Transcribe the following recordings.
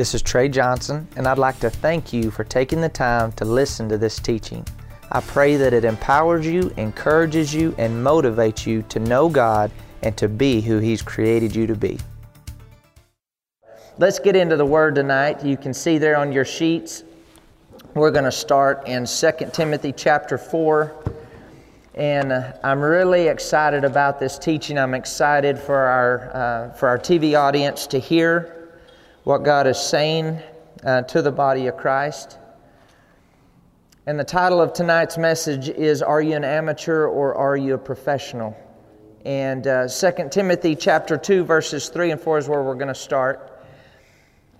This is Trey Johnson, and I'd like to thank you for taking the time to listen to this teaching. I pray that it empowers you, encourages you, and motivates you to know God and to be who He's created you to be. Let's get into the Word tonight. You can see there on your sheets. We're going to start in 2 Timothy chapter 4. And uh, I'm really excited about this teaching. I'm excited for our, uh, for our TV audience to hear what God is saying uh, to the body of Christ. And the title of tonight's message is Are You an Amateur or Are You a Professional? And uh, 2 Timothy chapter 2, verses 3 and 4 is where we're going to start.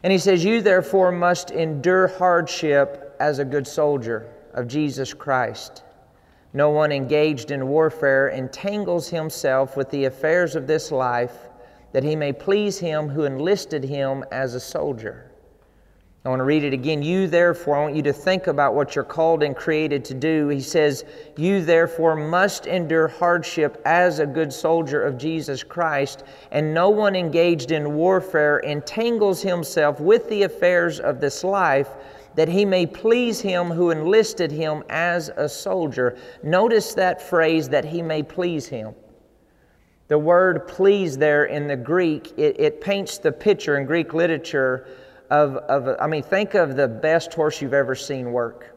And he says, You therefore must endure hardship as a good soldier of Jesus Christ. No one engaged in warfare entangles himself with the affairs of this life that he may please him who enlisted him as a soldier. I want to read it again. You therefore, I want you to think about what you're called and created to do. He says, You therefore must endure hardship as a good soldier of Jesus Christ, and no one engaged in warfare entangles himself with the affairs of this life that he may please him who enlisted him as a soldier. Notice that phrase, that he may please him. The word please there in the Greek, it, it paints the picture in Greek literature of, of, I mean, think of the best horse you've ever seen work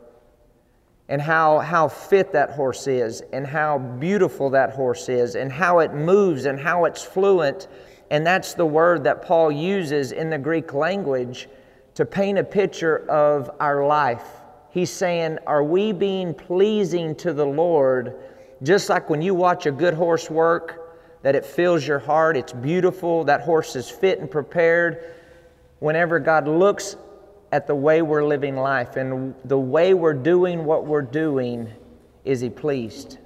and how, how fit that horse is and how beautiful that horse is and how it moves and how it's fluent. And that's the word that Paul uses in the Greek language to paint a picture of our life. He's saying, Are we being pleasing to the Lord? Just like when you watch a good horse work, that it fills your heart, it's beautiful, that horse is fit and prepared. Whenever God looks at the way we're living life and the way we're doing what we're doing, is He pleased?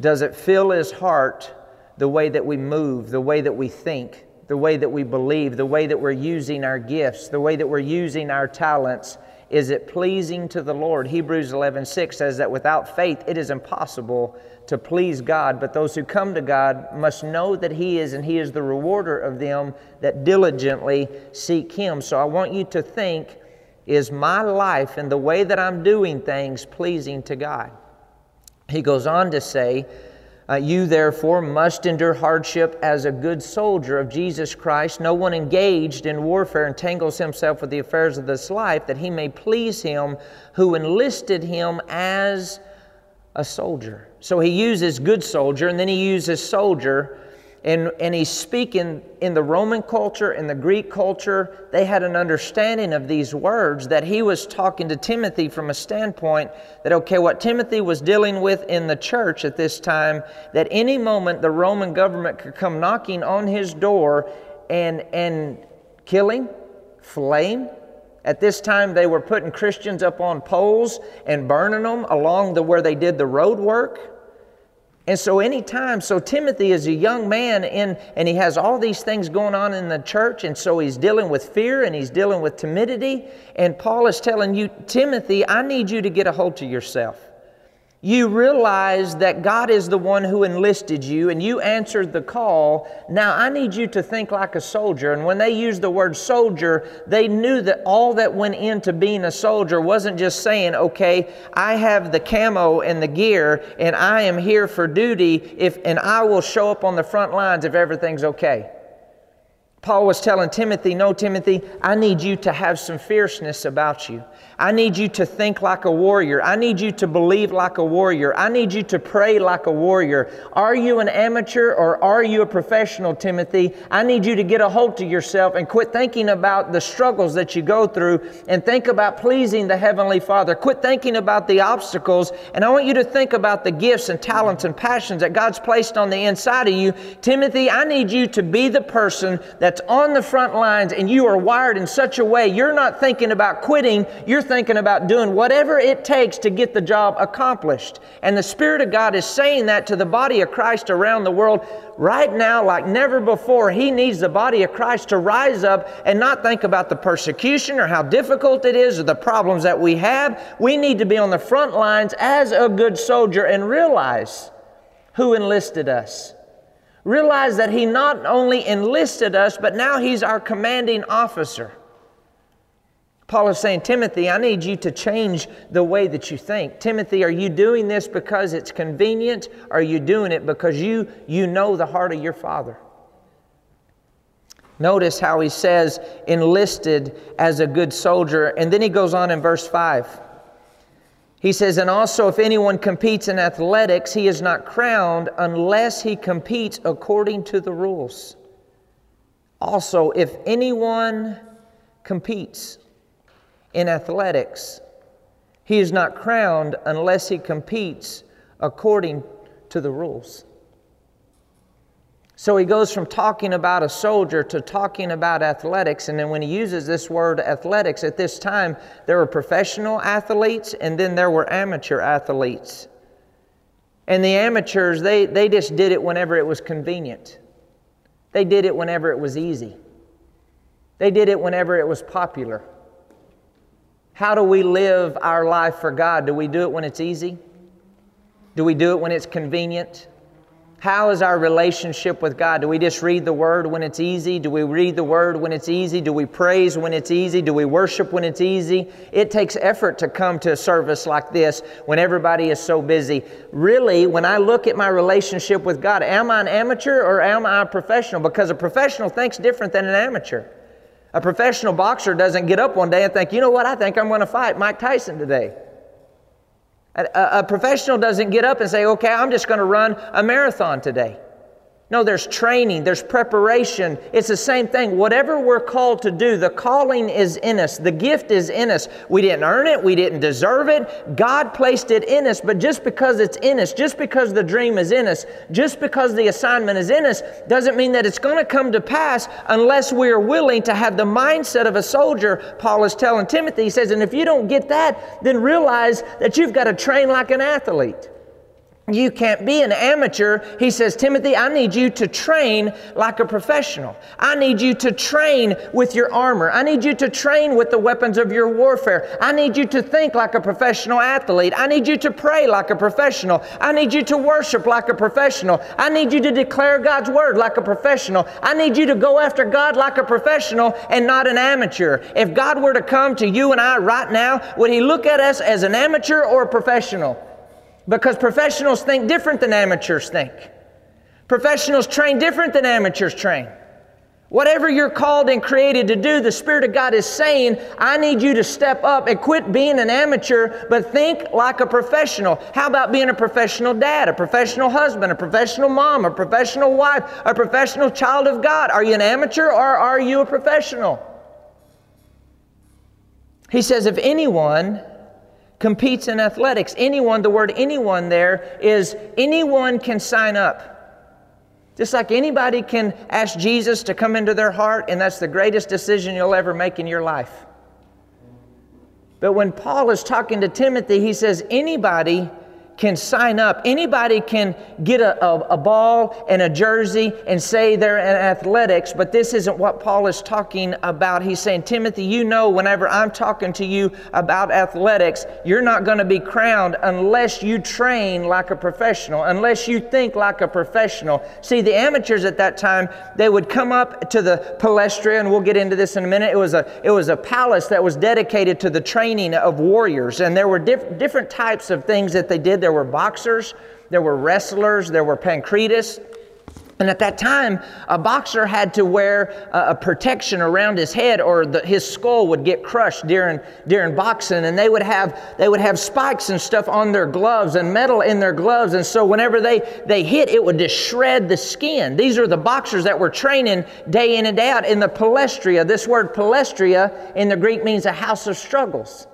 Does it fill His heart the way that we move, the way that we think? the way that we believe, the way that we're using our gifts, the way that we're using our talents. Is it pleasing to the Lord? Hebrews 11 6 says that without faith it is impossible to please God, but those who come to God must know that He is, and He is the rewarder of them that diligently seek Him. So I want you to think is my life and the way that I'm doing things pleasing to God? He goes on to say, uh, you, therefore, must endure hardship as a good soldier of Jesus Christ. No one engaged in warfare entangles himself with the affairs of this life, that he may please him who enlisted him as a soldier. So he uses good soldier, and then he uses soldier and, and he's speaking in the Roman culture, in the Greek culture, they had an understanding of these words that he was talking to Timothy from a standpoint that, okay, what Timothy was dealing with in the church at this time, that any moment the Roman government could come knocking on his door and, and kill him, him. At this time, they were putting Christians up on poles and burning them along the where they did the road work. And so, anytime, so Timothy is a young man in, and he has all these things going on in the church, and so he's dealing with fear and he's dealing with timidity. And Paul is telling you, Timothy, I need you to get a hold of yourself you realize that God is the one who enlisted you and you answered the call. Now, I need you to think like a soldier. And when they used the word soldier, they knew that all that went into being a soldier wasn't just saying, okay, I have the camo and the gear and I am here for duty if, and I will show up on the front lines if everything's okay. Paul was telling Timothy, No, Timothy, I need you to have some fierceness about you. I need you to think like a warrior. I need you to believe like a warrior. I need you to pray like a warrior. Are you an amateur or are you a professional, Timothy? I need you to get a hold of yourself and quit thinking about the struggles that you go through and think about pleasing the Heavenly Father. Quit thinking about the obstacles and I want you to think about the gifts and talents and passions that God's placed on the inside of you. Timothy, I need you to be the person that's on the front lines and you are wired in such a way you're not thinking about quitting, you're thinking about doing whatever it takes to get the job accomplished. And the Spirit of God is saying that to the body of Christ around the world right now, like never before. He needs the body of Christ to rise up and not think about the persecution or how difficult it is or the problems that we have. We need to be on the front lines as a good soldier and realize who enlisted us. Realize that He not only enlisted us, but now He's our commanding officer. Paul is saying, Timothy, I need you to change the way that you think. Timothy, are you doing this because it's convenient? Are you doing it because you, you know the heart of your father? Notice how he says, enlisted as a good soldier. And then he goes on in verse 5. He says, And also, if anyone competes in athletics, he is not crowned unless he competes according to the rules. Also, if anyone competes in athletics, he is not crowned unless he competes according to the rules. So he goes from talking about a soldier to talking about athletics. And then when he uses this word athletics, at this time, there were professional athletes and then there were amateur athletes. And the amateurs, they, they just did it whenever it was convenient, they did it whenever it was easy, they did it whenever it was popular. How do we live our life for God? Do we do it when it's easy? Do we do it when it's convenient? How is our relationship with God? Do we just read the Word when it's easy? Do we read the Word when it's easy? Do we praise when it's easy? Do we worship when it's easy? It takes effort to come to a service like this when everybody is so busy. Really, when I look at my relationship with God, am I an amateur or am I a professional? Because a professional thinks different than an amateur. A professional boxer doesn't get up one day and think, you know what, I think I'm going to fight Mike Tyson today. A, a, professional doesn't get up and say, okay, I'm just going to run a marathon today. No, there's training, there's preparation. It's the same thing. Whatever we're called to do, the calling is in us, the gift is in us. We didn't earn it, we didn't deserve it. God placed it in us, but just because it's in us, just because the dream is in us, just because the assignment is in us, doesn't mean that it's going to come to pass unless we are willing to have the mindset of a soldier. Paul is telling Timothy, he says, and if you don't get that, then realize that you've got to train like an athlete. You can't be an amateur. He says, Timothy, I need you to train like a professional. I need you to train with your armor. I need you to train with the weapons of your warfare. I need you to think like a professional athlete. I need you to pray like a professional. I need you to worship like a professional. I need you to declare God's word like a professional. I need you to go after God like a professional and not an amateur. If God were to come to you and I right now, would He look at us as an amateur or a professional? Because professionals think different than amateurs think. Professionals train different than amateurs train. Whatever you're called and created to do, the Spirit of God is saying, I need you to step up and quit being an amateur, but think like a professional. How about being a professional dad, a professional husband, a professional mom, a professional wife, a professional child of God? Are you an amateur or are you a professional? He says, if anyone competes in athletics. Anyone, the word anyone there is anyone can sign up. Just like anybody can ask Jesus to come into their heart, and that's the greatest decision you'll ever make in your life. But when Paul is talking to Timothy, he says, anybody can sign up. Anybody can get a, a, a, ball and a jersey and say they're in athletics, but this isn't what Paul is talking about. He's saying, Timothy, you know, whenever I'm talking to you about athletics, you're not going to be crowned unless you train like a professional, unless you think like a professional. See, the amateurs at that time, they would come up to the Palestra, and we'll get into this in a minute. It was a, it was a palace that was dedicated to the training of warriors, and there were diff- different types of things that they did. There there were boxers, there were wrestlers, there were pancratists. And at that time, a boxer had to wear a, a protection around his head, or the, his skull would get crushed during, during boxing. And they would, have, they would have spikes and stuff on their gloves and metal in their gloves. And so, whenever they, they hit, it would just shred the skin. These are the boxers that were training day in and day out in the palestria. This word palestria in the Greek means a house of struggles.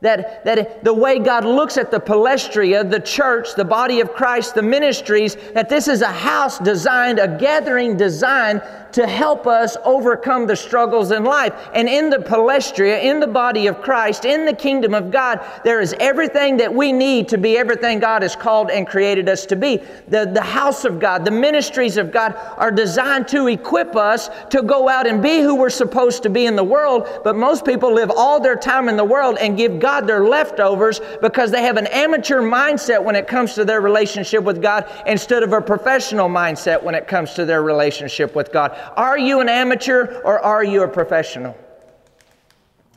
That, that the way God looks at the palestria, the church, the body of Christ, the ministries, that this is a house designed, a gathering designed to help us overcome the struggles in life. And in the palestria, in the body of Christ, in the kingdom of God, there is everything that we need to be everything God has called and created us to be. The, the house of God, the ministries of God are designed to equip us to go out and be who we're supposed to be in the world. But most people live all their time in the world and give God their leftovers because they have an amateur mindset when it comes to their relationship with God instead of a professional mindset when it comes to their relationship with God. Are you an amateur or are you a professional?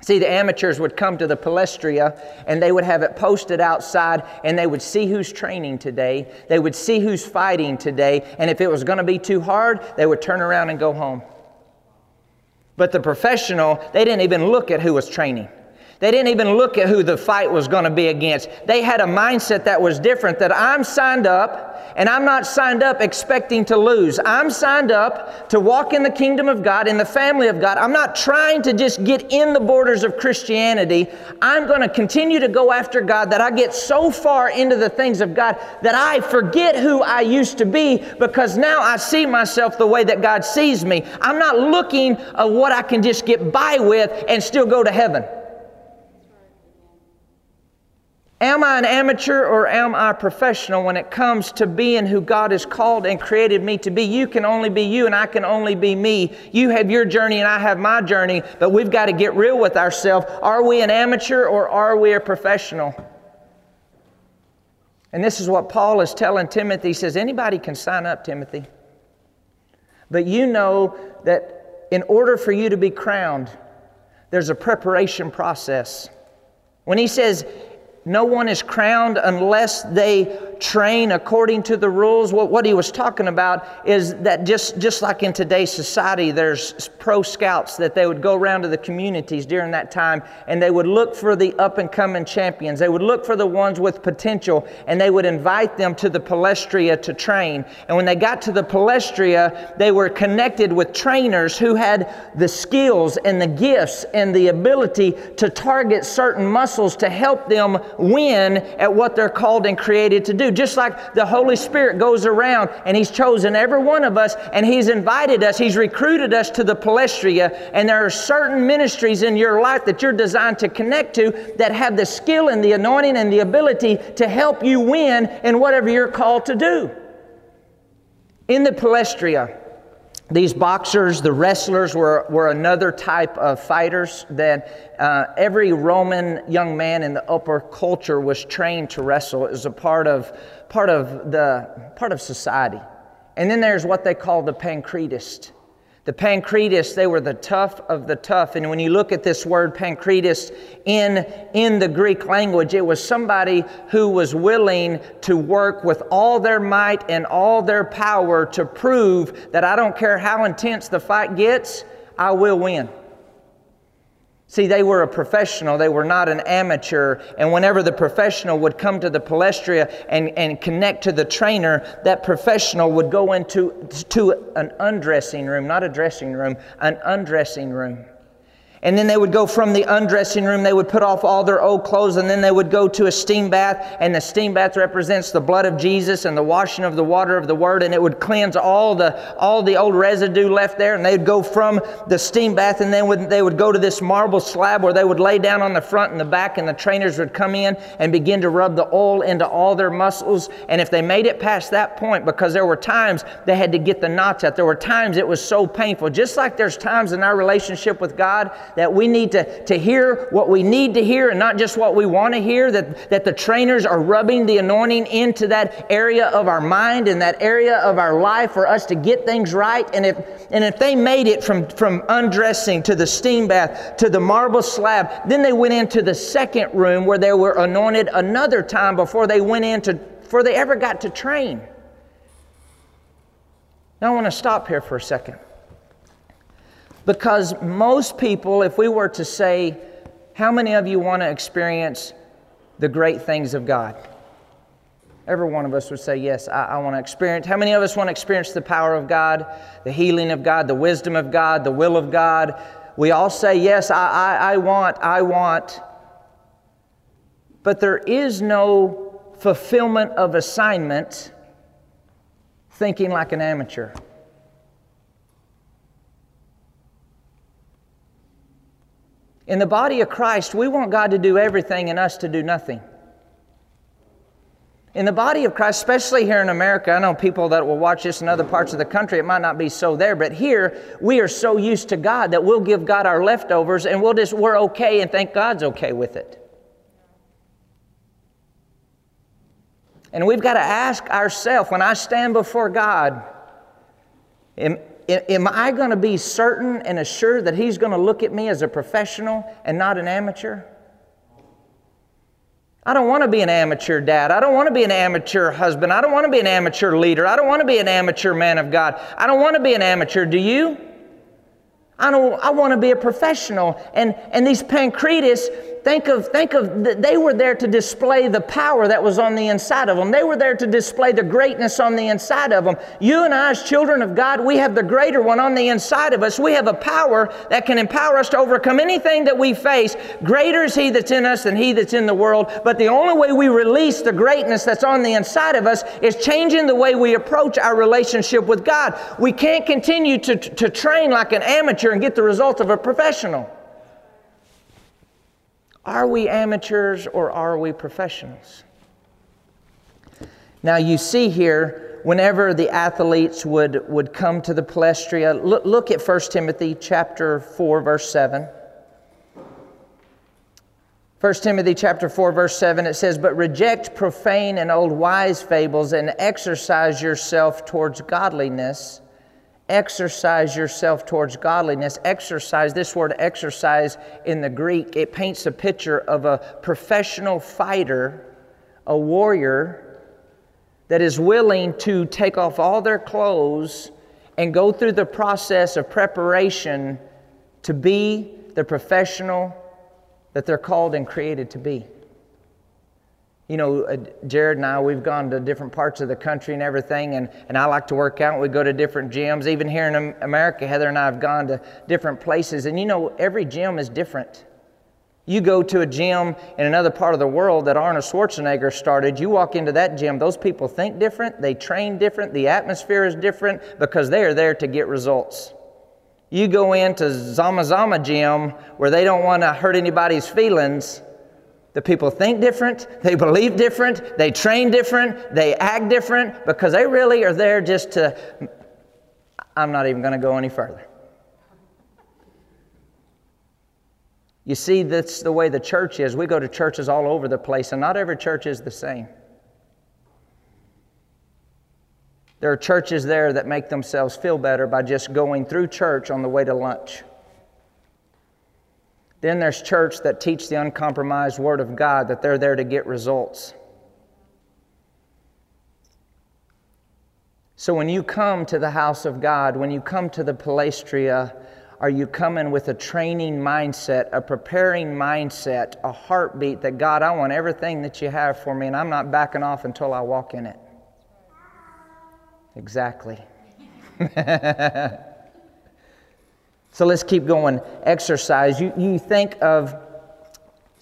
See, the amateurs would come to the palestra and they would have it posted outside and they would see who's training today. They would see who's fighting today. And if it was going to be too hard, they would turn around and go home. But the professional, they didn't even look at who was training. They didn't even look at who the fight was going to be against. They had a mindset that was different that I'm signed up and I'm not signed up expecting to lose. I'm signed up to walk in the kingdom of God, in the family of God. I'm not trying to just get in the borders of Christianity. I'm going to continue to go after God that I get so far into the things of God that I forget who I used to be because now I see myself the way that God sees me. I'm not looking at what I can just get by with and still go to heaven. Am I an amateur or am I professional when it comes to being who God has called and created me to be? You can only be you and I can only be me. You have your journey and I have my journey, but we've got to get real with ourselves. Are we an amateur or are we a professional? And this is what Paul is telling Timothy. He says, Anybody can sign up, Timothy. But you know that in order for you to be crowned, there's a preparation process. When he says, no one is crowned unless they train according to the rules. What, what he was talking about is that just, just like in today's society, there's pro scouts that they would go around to the communities during that time and they would look for the up and coming champions. They would look for the ones with potential and they would invite them to the palestria to train. And when they got to the palestria, they were connected with trainers who had the skills and the gifts and the ability to target certain muscles to help them win at what they're called and created to do. Just like the Holy Spirit goes around and He's chosen every one of us and He's invited us, He's recruited us to the palestra. And there are certain ministries in your life that you're designed to connect to that have the skill and the anointing and the ability to help you win in whatever you're called to do. In the palestra, these boxers, the wrestlers, were, were another type of fighters that uh, every Roman young man in the upper culture was trained to wrestle. It was a part of, part of, the, part of society. And then there's what they call the pancretist. The Pancretists, they were the tough of the tough. And when you look at this word Pancretist in, in the Greek language, it was somebody who was willing to work with all their might and all their power to prove that I don't care how intense the fight gets, I will win. See, they were a professional, they were not an amateur. And whenever the professional would come to the palestra and, and connect to the trainer, that professional would go into to an undressing room, not a dressing room, an undressing room. And then they would go from the undressing room, they would put off all their old clothes, and then they would go to a steam bath. And the steam bath represents the blood of Jesus and the washing of the water of the Word, and it would cleanse all the, all the old residue left there. And they'd go from the steam bath, and then would, they would go to this marble slab where they would lay down on the front and the back, and the trainers would come in and begin to rub the oil into all their muscles. And if they made it past that point, because there were times they had to get the knots out, there were times it was so painful. Just like there's times in our relationship with God that we need to, to hear what we need to hear and not just what we want to hear, that, that the trainers are rubbing the anointing into that area of our mind and that area of our life for us to get things right. And if, and if they made it from, from undressing to the steam bath to the marble slab, then they went into the second room where they were anointed another time before they went into, before they ever got to train. Now I want to stop here for a second. Because most people, if we were to say, How many of you want to experience the great things of God? Every one of us would say, Yes, I, I, want to experience. How many of us want to experience the power of God, the healing of God, the wisdom of God, the will of God? We all say, Yes, I, I, I want, I want. But there is no fulfillment of assignment thinking like an amateur. In the body of Christ, we want God to do everything and us to do nothing. In the body of Christ, especially here in America, I know people that will watch this in other parts of the country, it might not be so there, but here we are so used to God that we'll give God our leftovers and we'll just, we're okay and think God's okay with it. And we've got to ask ourselves when I stand before God, am I going to be certain and assured that He's going to look at me as a professional and not an amateur? I don't want to be an amateur dad. I don't want to be an amateur husband. I don't want to be an amateur leader. I don't want to be an amateur man of God. I don't want to be an amateur. Do you? I, don't, I want to be a professional. And, and these Pancreatists, think of, think of, they were there to display the power that was on the inside of them. They were there to display the greatness on the inside of them. You and I, as children of God, we have the greater one on the inside of us. We have a power that can empower us to overcome anything that we face. Greater is He that's in us than He that's in the world. But the only way we release the greatness that's on the inside of us is changing the way we approach our relationship with God. We can't continue to, to train like an amateur and get the results of a professional. Are we amateurs or are we professionals? Now, you see here, whenever the athletes would, would come to the palestra, look, look at 1 Timothy chapter 4, verse 7. 1 Timothy chapter 4 verse 7 it says but reject profane and old wise fables and exercise yourself towards godliness exercise yourself towards godliness. Exercise, this word exercise in the Greek, it paints a picture of a professional fighter, a warrior that is willing to take off all their clothes and go through the process of preparation to be the professional that they're called and created to be you know, uh, Jared and I, we've gone to different parts of the country and everything, and, and I like to work out. We go to different gyms. Even here in America, Heather and I have gone to different places, and you know, every gym is different. You go to a gym in another part of the world that Arnold Schwarzenegger started, you walk into that gym, those people think different, they train different, the atmosphere is different because they are there to get results. You go into Zama Zama gym where they don't want to hurt anybody's feelings, the people think different, they believe different, they train different, they act different because they really are there just to. I'm not even going to go any further. You see, that's the way the church is. We go to churches all over the place, and not every church is the same. There are churches there that make themselves feel better by just going through church on the way to lunch. Then there's church that teach the uncompromised Word of God, that they're there to get results. So when you come to the house of God, when you come to the palestria, are you coming with a training mindset, a preparing mindset, a heartbeat that God, I want everything that you have for me, and I'm not backing off until I walk in it? Exactly. So let's keep going. Exercise. You, you think of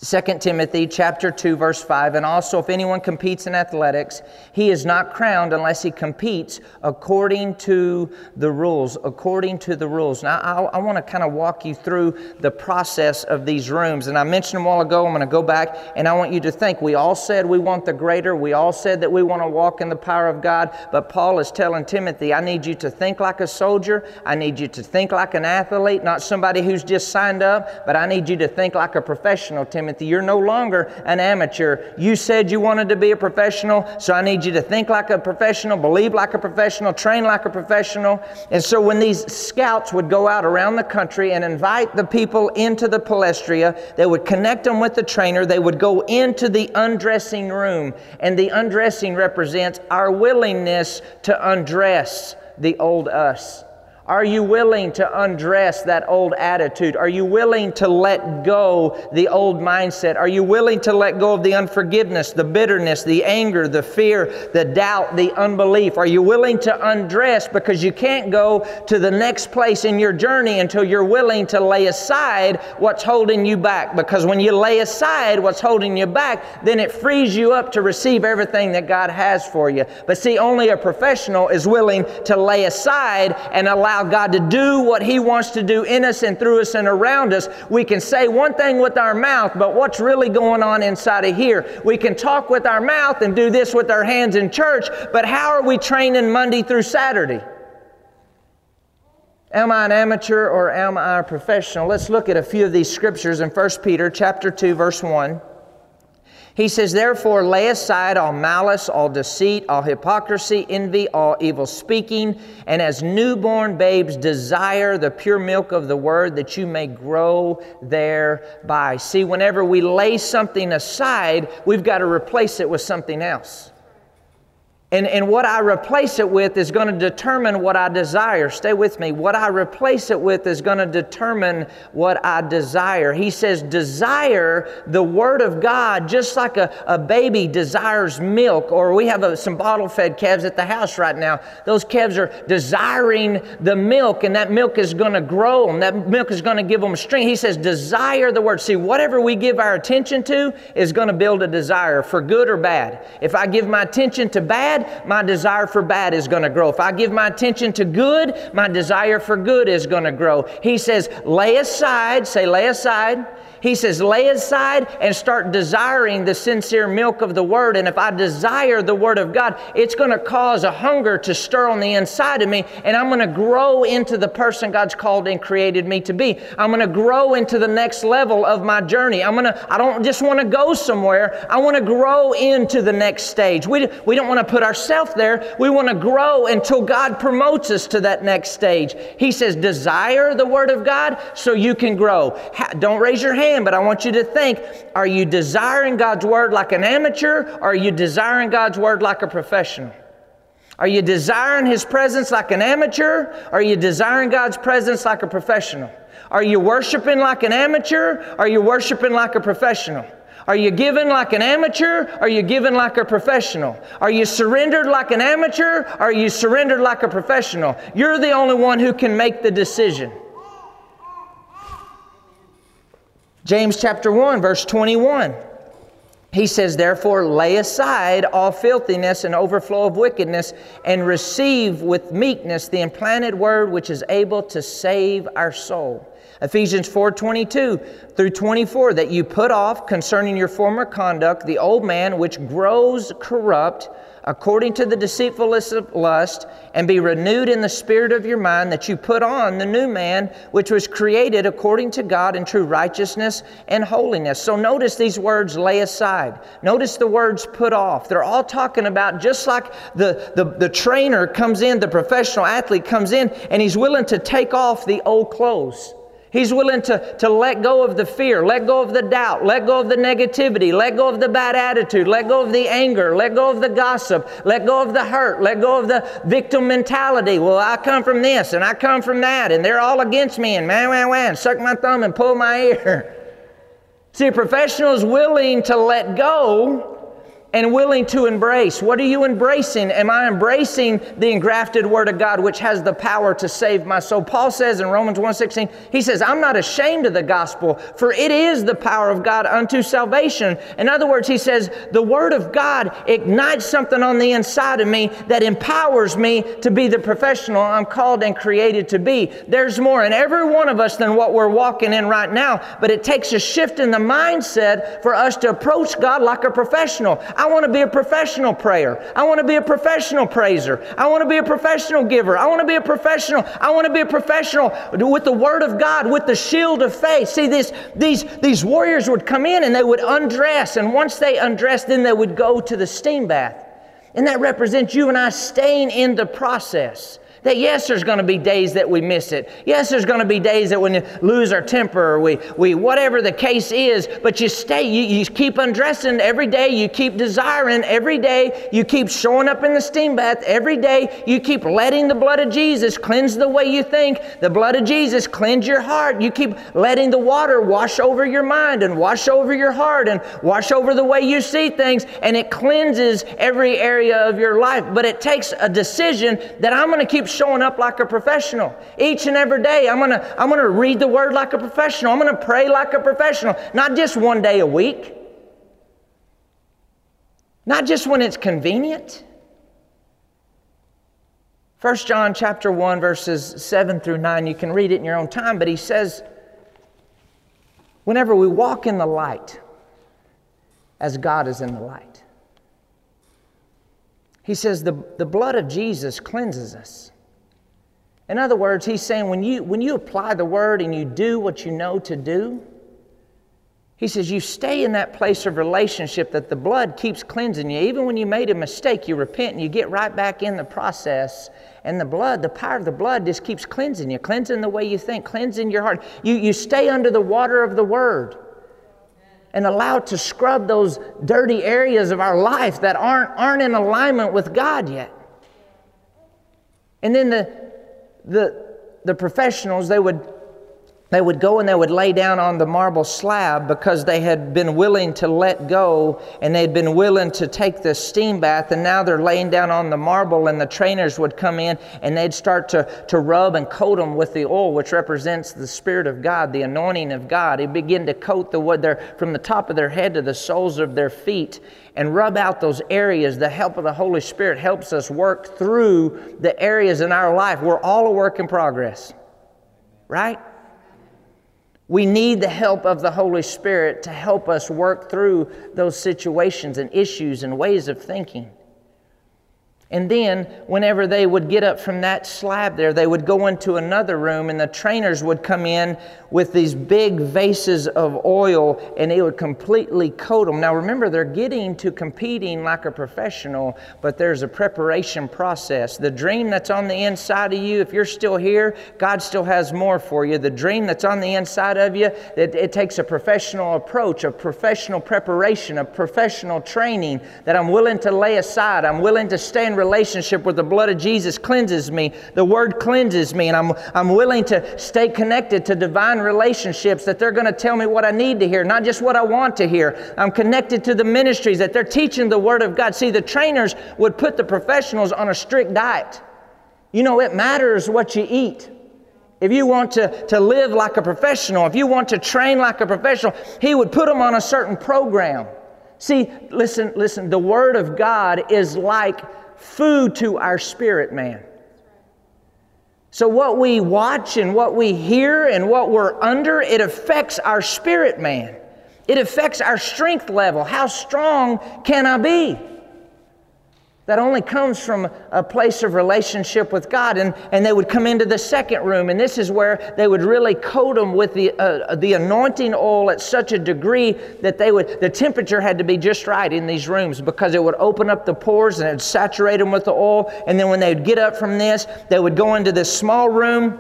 2 Timothy chapter 2 verse 5 and also if anyone competes in athletics he is not crowned unless he competes according to the rules according to the rules. Now I, I want to kind of walk you through the process of these rooms and I mentioned a while ago I'm going to go back and I want you to think. We all said we want the greater we all said that we want to walk in the power of God but Paul is telling Timothy I need you to think like a soldier I need you to think like an athlete not somebody who's just signed up but I need you to think like a professional Timothy Timothy. You're no longer an amateur. You said you wanted to be a professional, so I need you to think like a professional, believe like a professional, train like a professional. And so when these scouts would go out around the country and invite the people into the palestria, they would connect them with the trainer. They would go into the undressing room, and the undressing represents our willingness to undress the old us. Are you willing to undress that old attitude? Are you willing to let go the old mindset? Are you willing to let go of the unforgiveness, the bitterness, the anger, the fear, the doubt, the unbelief? Are you willing to undress because you can't go to the next place in your journey until you're willing to lay aside what's holding you back? Because when you lay aside what's holding you back, then it frees you up to receive everything that God has for you. But see, only a professional is willing to lay aside and allow allow God to do what He wants to do in us and through us and around us, we can say one thing with our mouth, but what's really going on inside of here? We can talk with our mouth and do this with our hands in church, but how are we training Monday through Saturday? Am I an amateur or am I a professional? Let's look at a few of these scriptures in 1 Peter chapter 2 verse 1. He says, Therefore, lay aside all malice, all deceit, all hypocrisy, envy, all evil speaking, and as newborn babes, desire the pure milk of the word that you may grow thereby. See, whenever we lay something aside, we've got to replace it with something else. And, and what I replace it with is going to determine what I desire. Stay with me. What I replace it with is going to determine what I desire. He says, desire the Word of God just like a, a baby desires milk, or we have a, some bottle fed calves at the house right now. Those calves are desiring the milk, and that milk is going to grow, them. that milk is going to give them strength. He says, desire the Word. See, whatever we give our attention to is going to build a desire for good or bad. If I give my attention to bad, bad, my desire for bad is going to grow. If I give my attention to good, my desire for good is going to grow. He says, lay aside, say, lay aside he says, lay aside and start desiring the sincere milk of the Word. And if I desire the Word of God, it's going to cause a hunger to stir on the inside of me, and I'm going to grow into the person God's called and created me to be. I'm going to grow into the next level of my journey. I'm going to, I don't just want to go somewhere, I want to grow into the next stage. We, we don't want to put ourselves there, we want to grow until God promotes us to that next stage. He says, desire the Word of God so you can grow. Ha, don't raise your hand but I want you to think are you desiring God's word like an amateur or are you desiring God's word like a professional? Are you desiring His presence like an amateur or are you desiring God's presence like a professional? Are you worshiping like an amateur or are you worshiping like a professional? Are you giving like an amateur? Or are you giving like a professional? Are you surrendered like an amateur? Or are you surrendered like a professional? You're the only one who can make the decision. James chapter 1, verse 21. He says, Therefore, lay aside all filthiness and overflow of wickedness, and receive with meekness the implanted word which is able to save our soul. Ephesians 4 22 through 24, that you put off concerning your former conduct the old man which grows corrupt according to the deceitfulness of lust, and be renewed in the spirit of your mind, that you put on the new man, which was created according to God in true righteousness and holiness. So notice these words lay aside. Notice the words put off. They're all talking about just like the, the, the trainer comes in, the professional athlete comes in, and he's willing to take off the old clothes. He's willing to, to let go of the fear, let go of the doubt, let go of the negativity, let go of the bad attitude, let go of the anger, let go of the gossip, let go of the hurt, let go of the victim mentality. Well, I come from this and I come from that, and they're all against me, and man, man, man, suck my thumb and pull my ear. See, a professional is willing to let go and willing to embrace. What are you embracing? Am I embracing the engrafted word of God which has the power to save my soul? Paul says in Romans 1:16, he says, "I'm not ashamed of the gospel, for it is the power of God unto salvation." In other words, he says, the word of God ignites something on the inside of me that empowers me to be the professional I'm called and created to be. There's more in every one of us than what we're walking in right now, but it takes a shift in the mindset for us to approach God like a professional. I want to be a professional prayer. I want to be a professional praiser. I want to be a professional giver. I want to be a professional. I want to be a professional with the Word of God, with the shield of faith. See, this, these, these warriors would come in and they would undress, and once they undressed, then they would go to the steam bath. And that represents you and I staying in the process. That yes, there's going to be days that we miss it. Yes, there's going to be days that when we lose our temper or we, we whatever the case is, but you stay, you, you keep undressing every day, you keep desiring every day, you keep showing up in the steam bath every day, you keep letting the blood of Jesus cleanse the way you think, the blood of Jesus cleanse your heart. You keep letting the water wash over your mind and wash over your heart and wash over the way you see things, and it cleanses every area of your life. But it takes a decision that I'm going to keep showing up like a professional. Each and every day, I'm going to I'm going to read the word like a professional. I'm going to pray like a professional, not just one day a week. Not just when it's convenient. 1 John chapter 1 verses 7 through 9 you can read it in your own time but he says whenever we walk in the light as God is in the light he says the, the blood of Jesus cleanses us in other words, he's saying when you, when you apply the word and you do what you know to do, He says, You stay in that place of relationship that the blood keeps cleansing you. Even when you made a mistake, you repent and you get right back in the process. And the blood, the power of the blood, just keeps cleansing you, cleansing the way you think, cleansing your heart. You, you stay under the water of the Word and allow it to scrub those dirty areas of our life that aren't, aren't in alignment with God yet. And then the, the, the professionals, they would they would go and they would lay down on the marble slab because they had been willing to let go and they'd been willing to take the steam bath and now they're laying down on the marble and the trainers would come in and they'd start to, to rub and coat them with the oil which represents the spirit of god the anointing of god. He'd begin to coat the wood there from the top of their head to the soles of their feet and rub out those areas. The help of the holy spirit helps us work through the areas in our life. We're all a work in progress right we need the help of the Holy Spirit to help us work through those situations and issues and ways of thinking. And then, whenever they would get up from that slab there, they would go into another room, and the trainers would come in with these big vases of oil, and they would completely coat them. Now, remember, they're getting to competing like a professional, but there's a preparation process. The dream that's on the inside of you, if you're still here, God still has more for you. The dream that's on the inside of you, it, it takes a professional approach, a professional preparation, a professional training that I'm willing to lay aside. I'm willing to stand relationship with the blood of Jesus cleanses me. The Word cleanses me, and I'm, I'm willing to stay connected to divine relationships that they're going to tell me what I need to hear, not just what I want to hear. I'm connected to the ministries that they're teaching the Word of God. See, the trainers would put the professionals on a strict diet. You know, it matters what you eat. If you want to, to live like a professional, if you want to train like a professional, he would put them on a certain program. See, listen, listen, the Word of God is like food to our spirit man. So, what we watch and what we hear and what we're under, it affects our spirit man. It affects our strength level. How strong can I be? That only comes from a place of relationship with God. And, and they would come into the second room, and this is where they would really coat them with the, uh, the anointing oil at such a degree that they would, the temperature had to be just right in these rooms because it would open up the pores and it would saturate them with the oil. And then when they would get up from this, they would go into this small room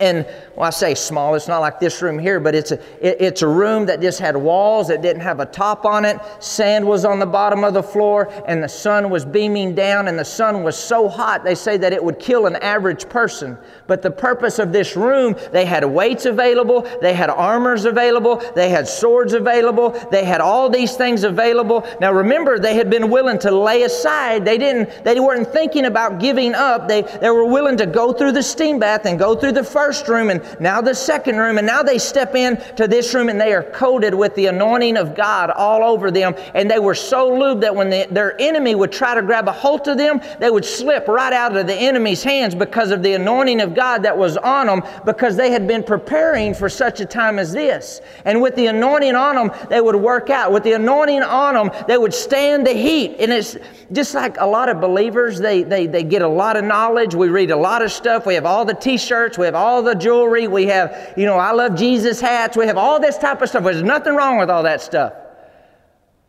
and well, I say small, it's not like this room here, but it's a, it, it's a room that just had walls that didn't have a top on it. Sand was on the bottom of the floor, and the sun was beaming down, and the sun was so hot, they say that it would kill an average person. But the purpose of this room, they had weights available, they had armors available, they had swords available, they had all these things available. Now remember, they had been willing to lay aside. They didn't, they weren't thinking about giving up. They, they were willing to go through the steam bath and go through the first first room and now the second room, and now they step in to this room and they are coated with the anointing of God all over them. And they were so lubed that when the, their enemy would try to grab a hold of them, they would slip right out of the enemy's hands because of the anointing of God that was on them because they had been preparing for such a time as this. And with the anointing on them, they would work out. With the anointing on them, they would stand the heat. And it's just like a lot of believers, they, they, they get a lot of knowledge. We read a lot of stuff. We have all the t shirts, we have all all the jewelry. We have, you know, I love Jesus hats. We have all this type of stuff. There's nothing wrong with all that stuff.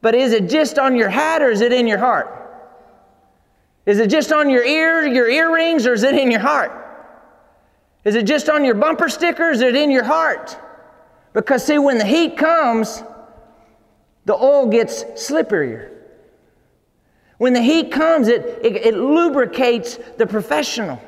But is it just on your hat or is it in your heart? Is it just on your ear, your earrings, or is it in your heart? Is it just on your bumper sticker, or is it in your heart? Because, see, when the heat comes, the oil gets slipperier. When the heat comes, it, it, it lubricates the professional.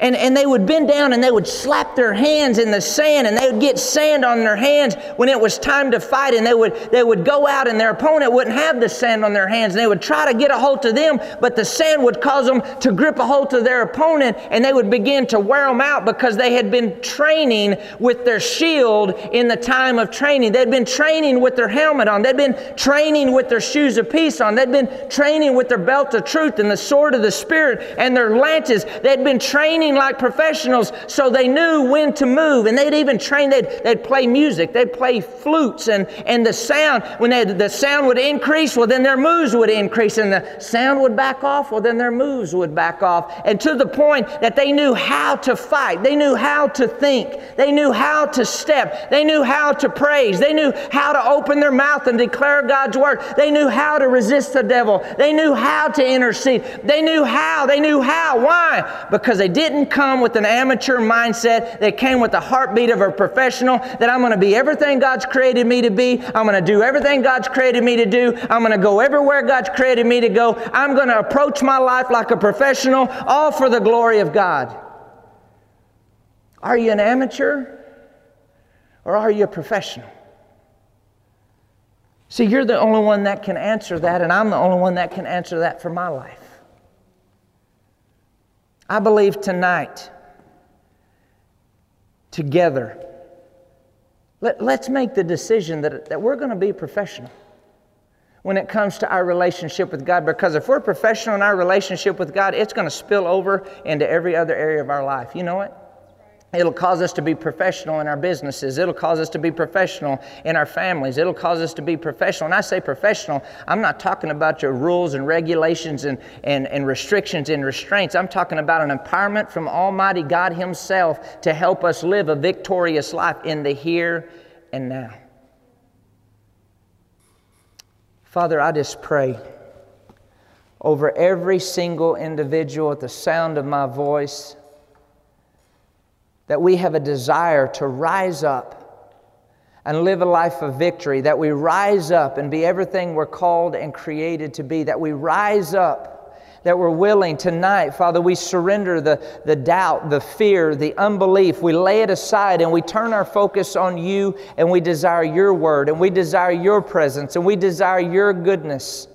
And, and they would bend down and they would slap their hands in the sand and they would get sand on their hands when it was time to fight. And they would, they would go out and their opponent wouldn't have the sand on their hands. And they would try to get a hold of them, but the sand would cause them to grip a hold of their opponent and they would begin to wear them out because they had been training with their shield in the time of training. They'd been training with their helmet on. They'd been training with their shoes of peace on. They'd been training with their belt of truth and the sword of the Spirit and their lances. They'd been training training like professionals so they knew when to move. And they'd even train, they'd, they'd play music, they'd play flutes, and, and the sound, when they, the sound would increase, well, then their moves would increase, and the sound would back off, well, then their moves would back off. And to the point that they knew how to fight, they knew how to think, they knew how to step, they knew how to praise, they knew how to open their mouth and declare God's word, they knew how to resist the devil, they knew how to intercede, they knew how, they knew how. Why? Because they didn't come with an amateur mindset, that came with the heartbeat of a professional that I'm going to be everything God's created me to be, I'm going to do everything God's created me to do, I'm going to go everywhere God's created me to go, I'm going to approach my life like a professional, all for the glory of God. Are you an amateur or are you a professional? See, you're the only one that can answer that, and I'm the only one that can answer that for my life. I believe tonight, together, let, us make the decision that, that we're going to be professional when it comes to our relationship with God. Because if we're professional in our relationship with God, it's going to spill over into every other area of our life. You know it? It'll cause us to be professional in our businesses. It'll cause us to be professional in our families. It'll cause us to be professional. And I say professional, I'm not talking about your rules and regulations and, and, and restrictions and restraints. I'm talking about an empowerment from Almighty God Himself to help us live a victorious life in the here and now. Father, I just pray over every single individual at the sound of my voice that we have a desire to rise up and live a life of victory, that we rise up and be everything we're called and created to be, that we rise up, that we're willing tonight, Father, we surrender the, the doubt, the fear, the unbelief. We lay it aside and we turn our focus on you and we desire your word and we desire your presence and we desire your goodness.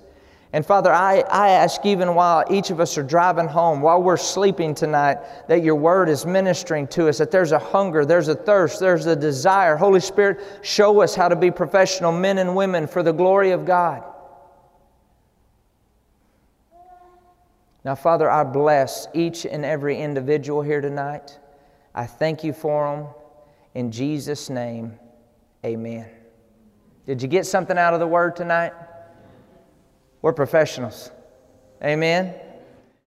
And Father, I, I ask even while each of us are driving home, while we're sleeping tonight, that your word is ministering to us, that there's a hunger, there's a thirst, there's a desire. Holy Spirit, show us how to be professional men and women for the glory of God. Now, Father, I bless each and every individual here tonight. I thank you for them. In Jesus' name, amen. Did you get something out of the word tonight? We're professionals. Amen.